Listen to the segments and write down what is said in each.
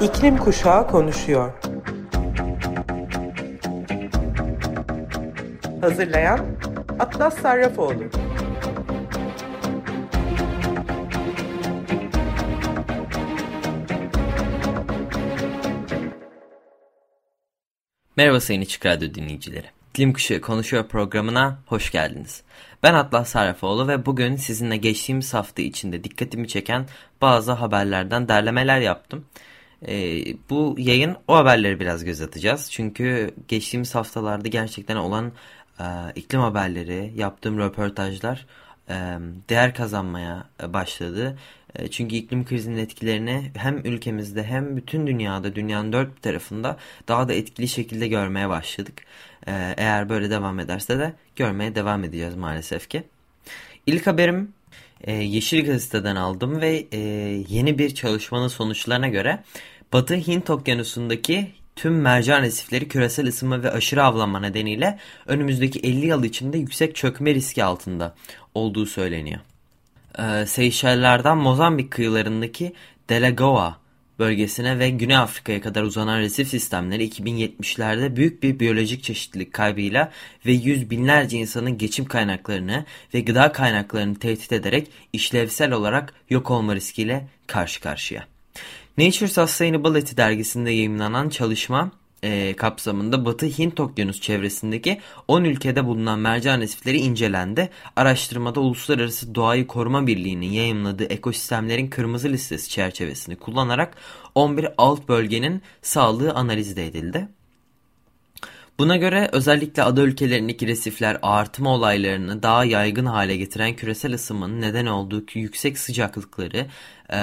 İklim Kuşağı konuşuyor. Hazırlayan Atlas Sarrafoğlu. Merhaba Sayın Açık Radyo dinleyicileri. İklim Kuşağı Konuşuyor programına hoş geldiniz. Ben Atlas Sarrafoğlu ve bugün sizinle geçtiğimiz hafta içinde dikkatimi çeken bazı haberlerden derlemeler yaptım. Ee, bu yayın o haberleri biraz göz atacağız. Çünkü geçtiğimiz haftalarda gerçekten olan e, iklim haberleri, yaptığım röportajlar e, değer kazanmaya başladı. E, çünkü iklim krizinin etkilerini hem ülkemizde hem bütün dünyada, dünyanın dört bir tarafında daha da etkili şekilde görmeye başladık. E, eğer böyle devam ederse de görmeye devam edeceğiz maalesef ki. İlk haberim e, Yeşil Gazete'den aldım ve yeni bir çalışmanın sonuçlarına göre Batı Hint Okyanusu'ndaki tüm mercan resifleri küresel ısınma ve aşırı avlanma nedeniyle önümüzdeki 50 yıl içinde yüksek çökme riski altında olduğu söyleniyor. Ee, Seyşeller'den Mozambik kıyılarındaki Delagoa bölgesine ve Güney Afrika'ya kadar uzanan resif sistemleri 2070'lerde büyük bir biyolojik çeşitlilik kaybıyla ve yüz binlerce insanın geçim kaynaklarını ve gıda kaynaklarını tehdit ederek işlevsel olarak yok olma riskiyle karşı karşıya. Nature Sustainability dergisinde yayınlanan çalışma e, kapsamında Batı Hint Okyanus çevresindeki 10 ülkede bulunan mercan resifleri incelendi. Araştırmada Uluslararası Doğayı Koruma Birliği'nin yayınladığı ekosistemlerin kırmızı listesi çerçevesini kullanarak 11 alt bölgenin sağlığı analiz edildi. Buna göre özellikle ada ülkelerindeki resifler artıma olaylarını daha yaygın hale getiren küresel ısınmanın neden olduğu yüksek sıcaklıkları e,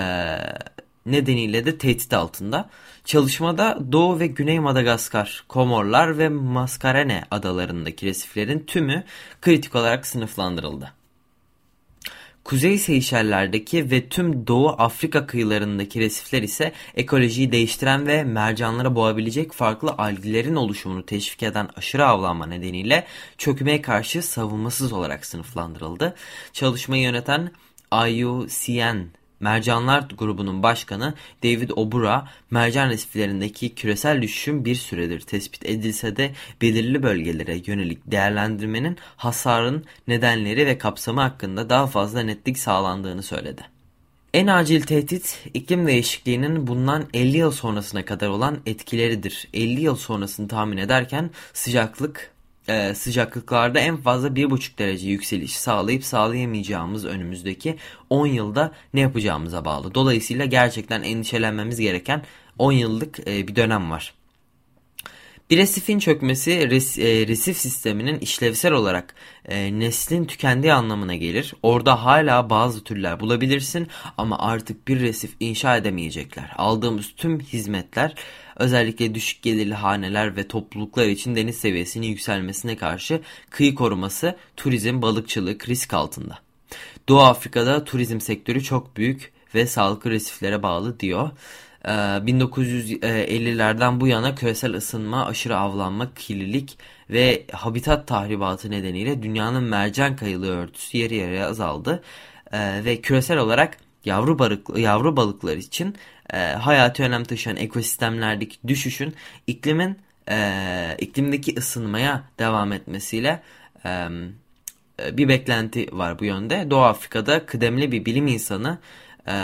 nedeniyle de tehdit altında. Çalışmada Doğu ve Güney Madagaskar, Komorlar ve Mascarene adalarındaki resiflerin tümü kritik olarak sınıflandırıldı. Kuzey Seyşeller'deki ve tüm Doğu Afrika kıyılarındaki resifler ise ekolojiyi değiştiren ve mercanlara boğabilecek farklı algilerin oluşumunu teşvik eden aşırı avlanma nedeniyle çökmeye karşı savunmasız olarak sınıflandırıldı. Çalışmayı yöneten IUCN Mercanlar grubunun başkanı David Obura, mercan resiflerindeki küresel düşüşün bir süredir tespit edilse de belirli bölgelere yönelik değerlendirmenin hasarın nedenleri ve kapsamı hakkında daha fazla netlik sağlandığını söyledi. En acil tehdit iklim değişikliğinin bundan 50 yıl sonrasına kadar olan etkileridir. 50 yıl sonrasını tahmin ederken sıcaklık e, sıcaklıklarda en fazla 1,5 derece yükseliş sağlayıp sağlayamayacağımız önümüzdeki 10 yılda ne yapacağımıza bağlı. Dolayısıyla gerçekten endişelenmemiz gereken 10 yıllık e, bir dönem var. Bir resifin çökmesi res, e, resif sisteminin işlevsel olarak e, neslin tükendiği anlamına gelir. Orada hala bazı türler bulabilirsin ama artık bir resif inşa edemeyecekler. Aldığımız tüm hizmetler özellikle düşük gelirli haneler ve topluluklar için deniz seviyesinin yükselmesine karşı kıyı koruması, turizm, balıkçılık risk altında. Doğu Afrika'da turizm sektörü çok büyük ve sağlıklı resiflere bağlı diyor. 1950'lerden ee, bu yana küresel ısınma, aşırı avlanma, kirlilik ve habitat tahribatı nedeniyle dünyanın mercan kayılı örtüsü yarı yarıya azaldı. Ee, ve küresel olarak yavru, balık, yavru balıklar için e, hayati önem taşıyan ekosistemlerdeki düşüşün iklimin e, iklimdeki ısınmaya devam etmesiyle e, bir beklenti var bu yönde. Doğu Afrika'da kıdemli bir bilim insanı e,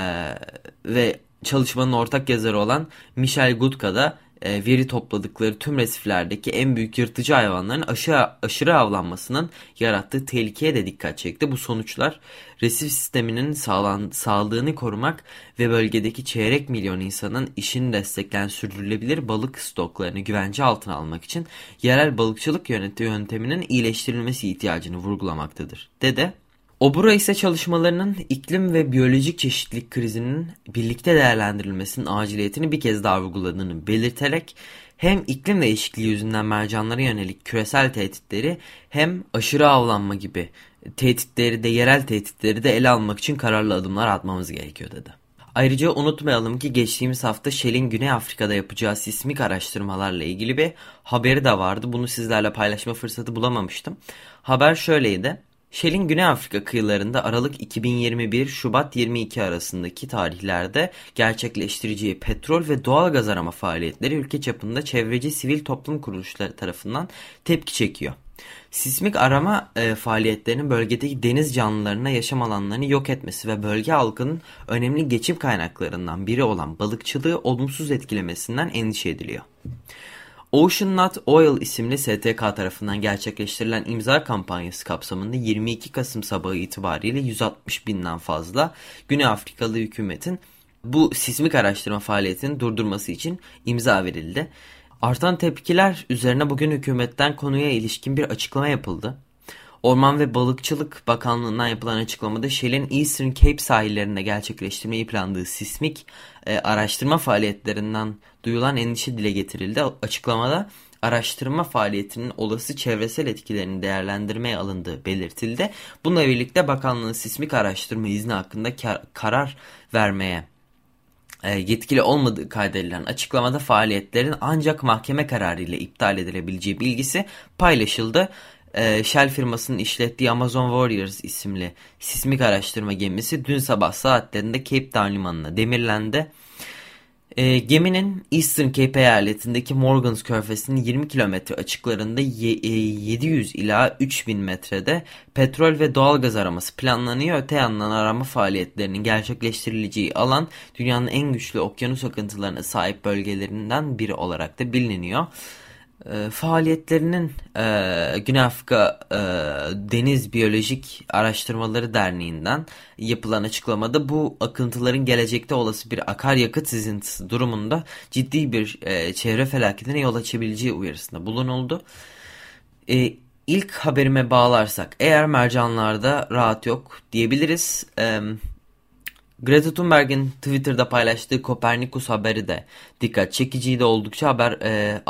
ve çalışmanın ortak yazarı olan Michel Gutka da e, veri topladıkları tüm resiflerdeki en büyük yırtıcı hayvanların aşırı, aşırı avlanmasının yarattığı tehlikeye de dikkat çekti. Bu sonuçlar resif sisteminin sağlan, sağlığını korumak ve bölgedeki çeyrek milyon insanın işini destekleyen sürdürülebilir balık stoklarını güvence altına almak için yerel balıkçılık yönteminin iyileştirilmesi ihtiyacını vurgulamaktadır. Dede Obura ise çalışmalarının iklim ve biyolojik çeşitlilik krizinin birlikte değerlendirilmesinin aciliyetini bir kez daha vurguladığını belirterek hem iklim değişikliği yüzünden mercanlara yönelik küresel tehditleri hem aşırı avlanma gibi tehditleri de yerel tehditleri de ele almak için kararlı adımlar atmamız gerekiyor dedi. Ayrıca unutmayalım ki geçtiğimiz hafta Shell'in Güney Afrika'da yapacağı sismik araştırmalarla ilgili bir haberi de vardı. Bunu sizlerle paylaşma fırsatı bulamamıştım. Haber şöyleydi. Shell'in Güney Afrika kıyılarında Aralık 2021 Şubat 22 arasındaki tarihlerde gerçekleştireceği petrol ve doğal gaz arama faaliyetleri ülke çapında çevreci sivil toplum kuruluşları tarafından tepki çekiyor. Sismik arama e, faaliyetlerinin bölgedeki deniz canlılarına yaşam alanlarını yok etmesi ve bölge halkının önemli geçim kaynaklarından biri olan balıkçılığı olumsuz etkilemesinden endişe ediliyor. Ocean Not Oil isimli STK tarafından gerçekleştirilen imza kampanyası kapsamında 22 Kasım sabahı itibariyle 160 binden fazla Güney Afrikalı hükümetin bu sismik araştırma faaliyetini durdurması için imza verildi. Artan tepkiler üzerine bugün hükümetten konuya ilişkin bir açıklama yapıldı. Orman ve Balıkçılık Bakanlığı'ndan yapılan açıklamada Shell'in Eastern Cape sahillerinde gerçekleştirmeyi planladığı sismik e, araştırma faaliyetlerinden duyulan endişe dile getirildi. Açıklamada araştırma faaliyetinin olası çevresel etkilerini değerlendirmeye alındığı belirtildi. Bununla birlikte bakanlığın sismik araştırma izni hakkında kar karar vermeye e, yetkili olmadığı kaydedilen açıklamada faaliyetlerin ancak mahkeme kararı ile iptal edilebileceği bilgisi paylaşıldı. E, Shell firmasının işlettiği Amazon Warriors isimli sismik araştırma gemisi dün sabah saatlerinde Cape Town limanına demirlendi. E, geminin Eastern Cape eyaletindeki Morgans Körfezi'nin 20 kilometre açıklarında ye, e, 700 ila 3000 metrede petrol ve doğal gaz araması planlanıyor. Öte yandan arama faaliyetlerinin gerçekleştirileceği alan dünyanın en güçlü okyanus akıntılarına sahip bölgelerinden biri olarak da biliniyor e, faaliyetlerinin e, Güney Afrika e, Deniz Biyolojik Araştırmaları Derneği'nden yapılan açıklamada bu akıntıların gelecekte olası bir akaryakıt sızıntısı durumunda ciddi bir e, çevre felaketine yol açabileceği uyarısında bulunuldu. E, ilk haberime bağlarsak eğer mercanlarda rahat yok diyebiliriz. Evet Greta Thunberg'in Twitter'da paylaştığı Kopernikus haberi de dikkat çekiciydi oldukça haber e,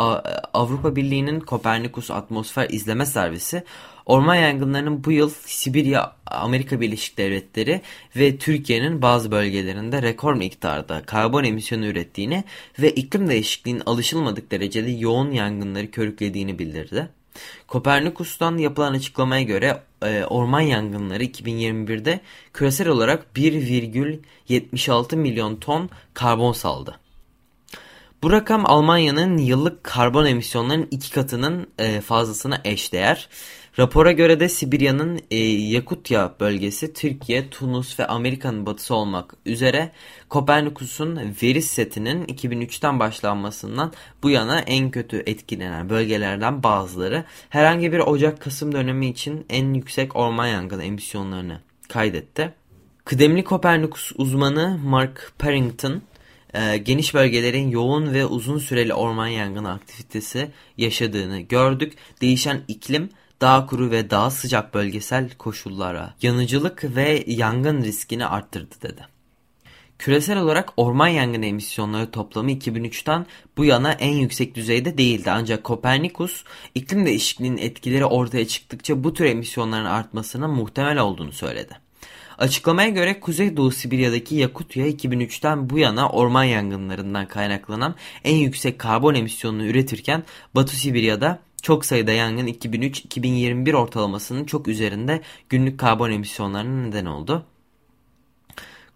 Avrupa Birliği'nin Kopernikus Atmosfer İzleme Servisi orman yangınlarının bu yıl Sibirya, Amerika Birleşik Devletleri ve Türkiye'nin bazı bölgelerinde rekor miktarda karbon emisyonu ürettiğini ve iklim değişikliğinin alışılmadık derecede yoğun yangınları körüklediğini bildirdi. Kopernikus'tan yapılan açıklamaya göre e, orman yangınları 2021'de küresel olarak 1,76 milyon ton karbon saldı. Bu rakam Almanya'nın yıllık karbon emisyonlarının iki katının e, fazlasına eşdeğer. Rapora göre de Sibirya'nın e, Yakutya bölgesi Türkiye, Tunus ve Amerika'nın batısı olmak üzere Kopernikus'un veri setinin 2003'ten başlanmasından bu yana en kötü etkilenen bölgelerden bazıları herhangi bir Ocak-Kasım dönemi için en yüksek orman yangını emisyonlarını kaydetti. Kıdemli Kopernikus uzmanı Mark Parrington e, geniş bölgelerin yoğun ve uzun süreli orman yangını aktivitesi yaşadığını gördük. Değişen iklim daha kuru ve daha sıcak bölgesel koşullara yanıcılık ve yangın riskini arttırdı dedi. Küresel olarak orman yangını emisyonları toplamı 2003'ten bu yana en yüksek düzeyde değildi. Ancak Kopernikus iklim değişikliğinin etkileri ortaya çıktıkça bu tür emisyonların artmasının muhtemel olduğunu söyledi. Açıklamaya göre Kuzeydoğu Sibirya'daki Yakutya 2003'ten bu yana orman yangınlarından kaynaklanan en yüksek karbon emisyonunu üretirken Batı Sibirya'da çok sayıda yangın 2003-2021 ortalamasının çok üzerinde günlük karbon emisyonlarına neden oldu.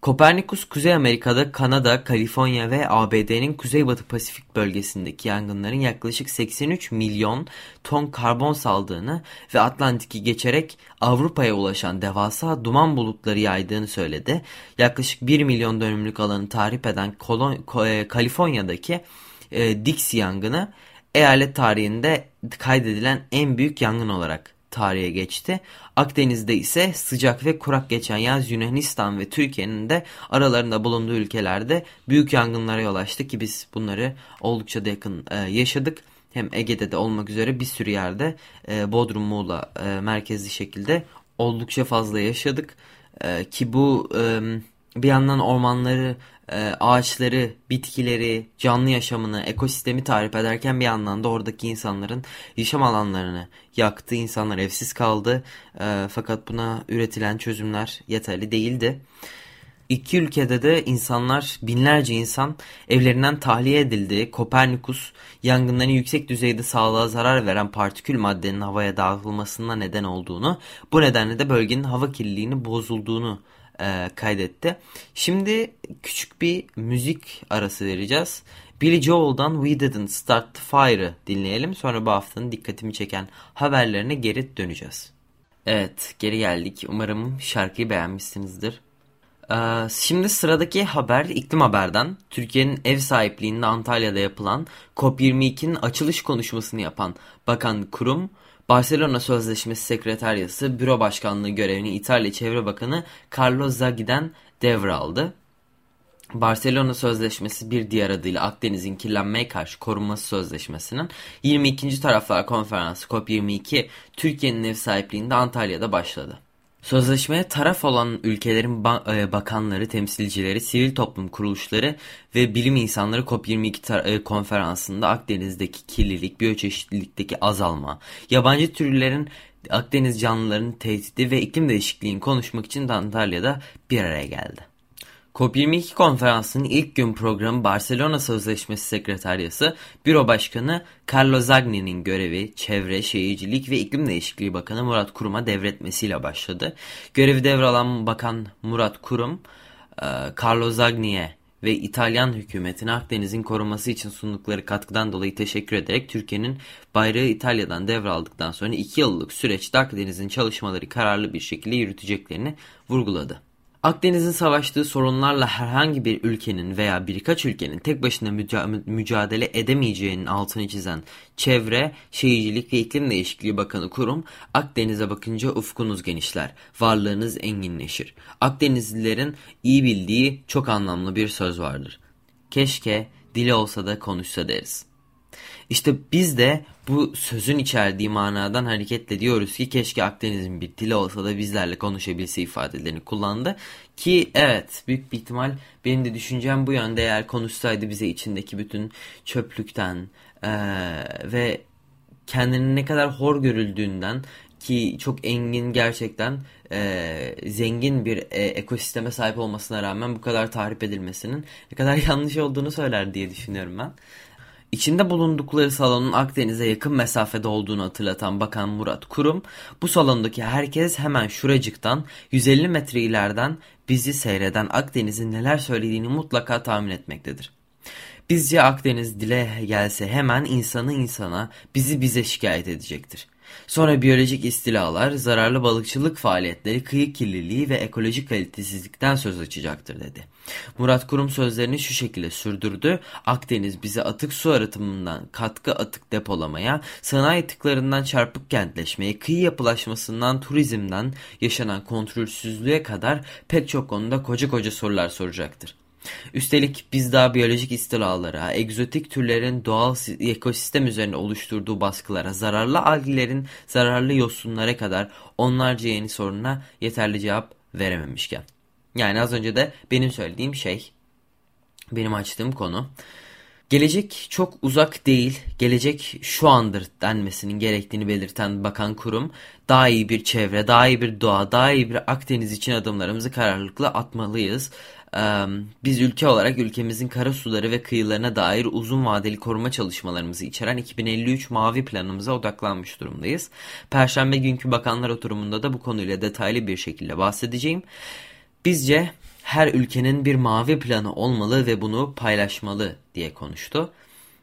Kopernikus Kuzey Amerika'da Kanada, Kaliforniya ve ABD'nin Kuzeybatı Pasifik bölgesindeki yangınların yaklaşık 83 milyon ton karbon saldığını ve Atlantik'i geçerek Avrupa'ya ulaşan devasa duman bulutları yaydığını söyledi. Yaklaşık 1 milyon dönümlük alanı tahrip eden Kolon e, Kaliforniya'daki e, Dixie yangını eyalet tarihinde kaydedilen en büyük yangın olarak tarihe geçti. Akdeniz'de ise sıcak ve kurak geçen yaz Yunanistan ve Türkiye'nin de aralarında bulunduğu ülkelerde büyük yangınlara yol açtı ki biz bunları oldukça da yakın e, yaşadık. Hem Ege'de de olmak üzere bir sürü yerde e, Bodrum, Muğla e, merkezli şekilde oldukça fazla yaşadık. E, ki bu e, bir yandan ormanları e, ağaçları, bitkileri, canlı yaşamını, ekosistemi tarif ederken bir yandan da oradaki insanların yaşam alanlarını yaktı. İnsanlar evsiz kaldı. E, fakat buna üretilen çözümler yeterli değildi. İki ülkede de insanlar, binlerce insan evlerinden tahliye edildi. Kopernikus, yangınların yüksek düzeyde sağlığa zarar veren partikül maddenin havaya dağıtılmasına neden olduğunu, bu nedenle de bölgenin hava kirliliğini bozulduğunu e, kaydetti. Şimdi küçük bir müzik arası vereceğiz. Billy Joel'dan We Didn't Start the Fire'ı dinleyelim. Sonra bu haftanın dikkatimi çeken haberlerine geri döneceğiz. Evet geri geldik. Umarım şarkıyı beğenmişsinizdir. Ee, şimdi sıradaki haber iklim haberden. Türkiye'nin ev sahipliğinde Antalya'da yapılan COP22'nin açılış konuşmasını yapan bakan kurum Barcelona Sözleşmesi Sekreteryası Büro Başkanlığı görevini İtalya Çevre Bakanı Carlo Zaghi'den devraldı. Barcelona Sözleşmesi bir diğer adıyla Akdeniz'in kirlenmeye karşı korunması sözleşmesinin 22. Taraflar Konferansı COP22 Türkiye'nin ev sahipliğinde Antalya'da başladı. Sözleşmeye taraf olan ülkelerin e, bakanları, temsilcileri, sivil toplum kuruluşları ve bilim insanları COP22 e, konferansında Akdeniz'deki kirlilik, biyoçeşitlilikteki azalma, yabancı türlerin Akdeniz canlılarının tehdidi ve iklim değişikliğini konuşmak için Antalya'da bir araya geldi. COP22 konferansının ilk gün programı Barcelona Sözleşmesi Sekreteryası Büro Başkanı Carlo Zagni'nin görevi Çevre, Şehircilik ve İklim Değişikliği Bakanı Murat Kurum'a devretmesiyle başladı. Görevi devralan Bakan Murat Kurum, e, Carlo Zagni'ye ve İtalyan hükümetine Akdeniz'in korunması için sundukları katkıdan dolayı teşekkür ederek Türkiye'nin bayrağı İtalya'dan devraldıktan sonra 2 yıllık süreçte Akdeniz'in çalışmaları kararlı bir şekilde yürüteceklerini vurguladı. Akdeniz'in savaştığı sorunlarla herhangi bir ülkenin veya birkaç ülkenin tek başına müca mücadele edemeyeceğinin altını çizen Çevre, Şehircilik ve İklim Değişikliği Bakanı Kurum, Akdeniz'e bakınca ufkunuz genişler, varlığınız enginleşir. Akdenizlilerin iyi bildiği çok anlamlı bir söz vardır. Keşke dili olsa da konuşsa deriz. İşte biz de bu sözün içerdiği manadan hareketle diyoruz ki keşke Akdeniz'in bir dili olsa da bizlerle konuşabilse ifadelerini kullandı. Ki evet büyük bir ihtimal benim de düşüncem bu yönde eğer konuşsaydı bize içindeki bütün çöplükten ee, ve kendini ne kadar hor görüldüğünden ki çok engin gerçekten e, zengin bir e, ekosisteme sahip olmasına rağmen bu kadar tahrip edilmesinin ne kadar yanlış olduğunu söyler diye düşünüyorum ben. İçinde bulundukları salonun Akdeniz'e yakın mesafede olduğunu hatırlatan Bakan Murat Kurum, bu salondaki herkes hemen şuracıktan 150 metre ileriden bizi seyreden Akdeniz'in neler söylediğini mutlaka tahmin etmektedir. Bizce Akdeniz dile gelse hemen insanı insana, bizi bize şikayet edecektir. Sonra biyolojik istilalar, zararlı balıkçılık faaliyetleri, kıyı kirliliği ve ekolojik kalitesizlikten söz açacaktır dedi. Murat Kurum sözlerini şu şekilde sürdürdü. Akdeniz bize atık su arıtımından katkı atık depolamaya, sanayi atıklarından çarpık kentleşmeye, kıyı yapılaşmasından turizmden yaşanan kontrolsüzlüğe kadar pek çok konuda koca koca sorular soracaktır. Üstelik biz daha biyolojik istilalara, egzotik türlerin doğal ekosistem üzerine oluşturduğu baskılara, zararlı algilerin zararlı yosunlara kadar onlarca yeni soruna yeterli cevap verememişken. Yani az önce de benim söylediğim şey, benim açtığım konu. Gelecek çok uzak değil, gelecek şu andır denmesinin gerektiğini belirten bakan kurum, daha iyi bir çevre, daha iyi bir doğa, daha iyi bir Akdeniz için adımlarımızı kararlılıkla atmalıyız biz ülke olarak ülkemizin kara suları ve kıyılarına dair uzun vadeli koruma çalışmalarımızı içeren 2053 mavi planımıza odaklanmış durumdayız. Perşembe günkü bakanlar oturumunda da bu konuyla detaylı bir şekilde bahsedeceğim. Bizce her ülkenin bir mavi planı olmalı ve bunu paylaşmalı diye konuştu.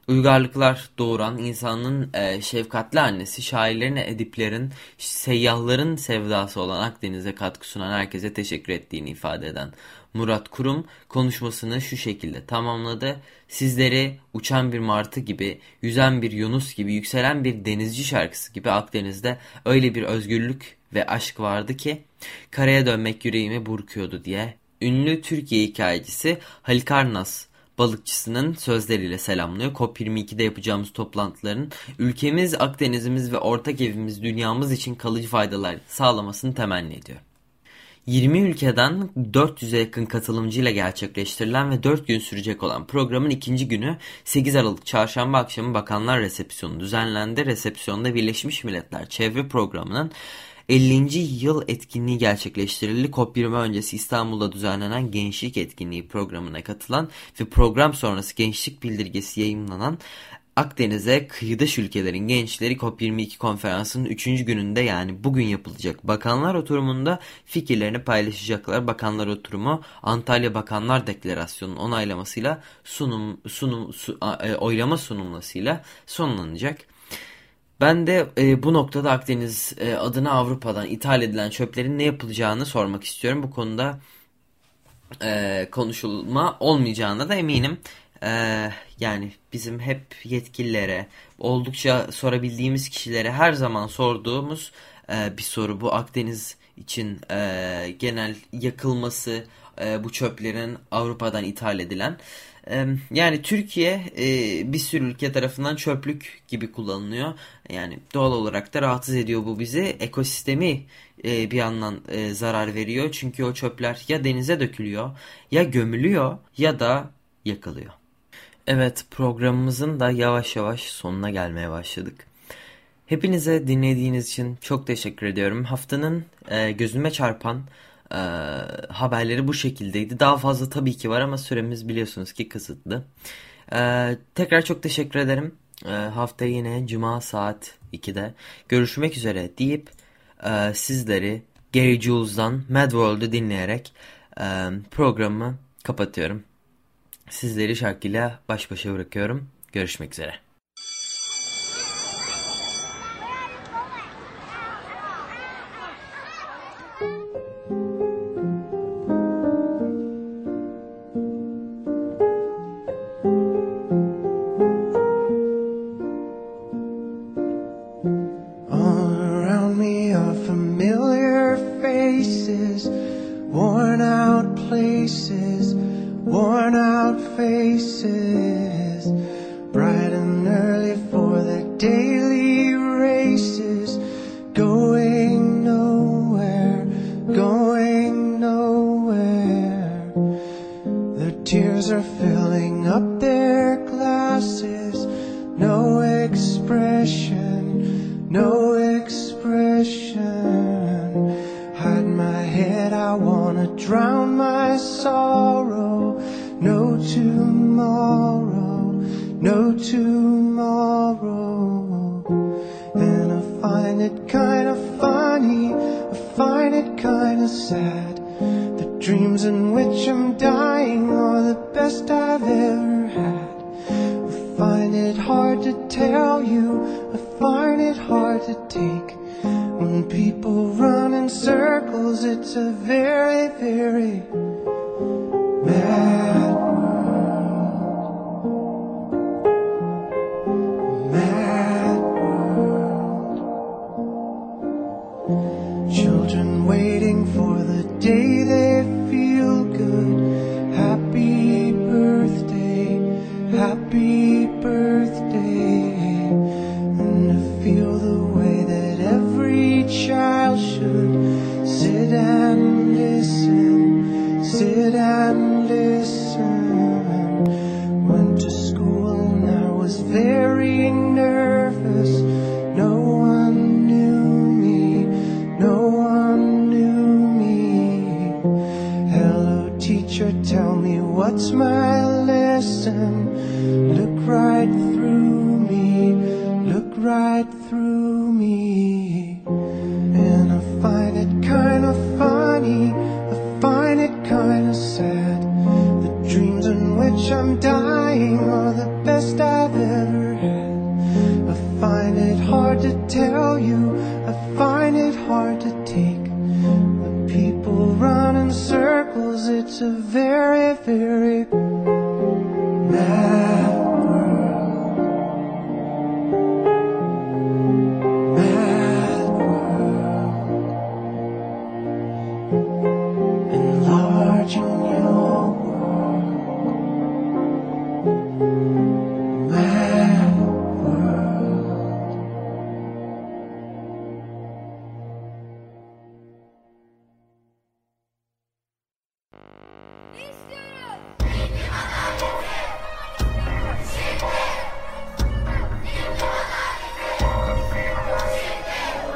Uygarlıklar doğuran insanın e, şefkatli annesi, şairlerin, ediplerin, seyyahların sevdası olan Akdeniz'e katkı sunan herkese teşekkür ettiğini ifade eden Murat Kurum konuşmasını şu şekilde tamamladı. Sizleri uçan bir martı gibi, yüzen bir yunus gibi, yükselen bir denizci şarkısı gibi Akdeniz'de öyle bir özgürlük ve aşk vardı ki karaya dönmek yüreğimi burkuyordu diye. Ünlü Türkiye hikayecisi Halikarnas balıkçısının sözleriyle selamlıyor. COP22'de yapacağımız toplantıların ülkemiz, Akdeniz'imiz ve ortak evimiz dünyamız için kalıcı faydalar sağlamasını temenni ediyor. 20 ülkeden 400'e yakın katılımcıyla gerçekleştirilen ve 4 gün sürecek olan programın ikinci günü 8 Aralık Çarşamba akşamı Bakanlar Resepsiyonu düzenlendi. Resepsiyonda Birleşmiş Milletler Çevre Programı'nın 50. yıl etkinliği gerçekleştirildi. COP20 öncesi İstanbul'da düzenlenen Gençlik Etkinliği programına katılan ve program sonrası gençlik bildirgesi yayınlanan Akdeniz'e kıyıdaş ülkelerin gençleri COP22 konferansının 3. gününde yani bugün yapılacak bakanlar oturumunda fikirlerini paylaşacaklar. Bakanlar oturumu Antalya Bakanlar Deklarasyonu'nun onaylamasıyla sunum, sunum su, e, oylama sunulmasıyla sonlanacak. Ben de e, bu noktada Akdeniz e, adına Avrupa'dan ithal edilen çöplerin ne yapılacağını sormak istiyorum. Bu konuda e, konuşulma olmayacağına da eminim. Ee, yani bizim hep yetkililere, oldukça sorabildiğimiz kişilere her zaman sorduğumuz e, bir soru bu Akdeniz için e, genel yakılması e, bu çöplerin Avrupa'dan ithal edilen. E, yani Türkiye e, bir sürü ülke tarafından çöplük gibi kullanılıyor. Yani doğal olarak da rahatsız ediyor bu bizi. Ekosistemi e, bir yandan e, zarar veriyor. Çünkü o çöpler ya denize dökülüyor ya gömülüyor ya da yakılıyor. Evet programımızın da yavaş yavaş sonuna gelmeye başladık. Hepinize dinlediğiniz için çok teşekkür ediyorum. Haftanın gözüme çarpan e, haberleri bu şekildeydi. Daha fazla tabii ki var ama süremiz biliyorsunuz ki kısıtlı. E, tekrar çok teşekkür ederim. E, haftaya yine cuma saat 2'de görüşmek üzere deyip e, sizleri Gary Jules'dan Mad World'u dinleyerek e, programı kapatıyorum. Sizleri şarkıyla baş başa bırakıyorum. Görüşmek üzere. sad. The dreams in which I'm dying are the best I've ever had. I find it hard to tell you, I find it hard to take. When people run in circles, it's a very, very bad. a very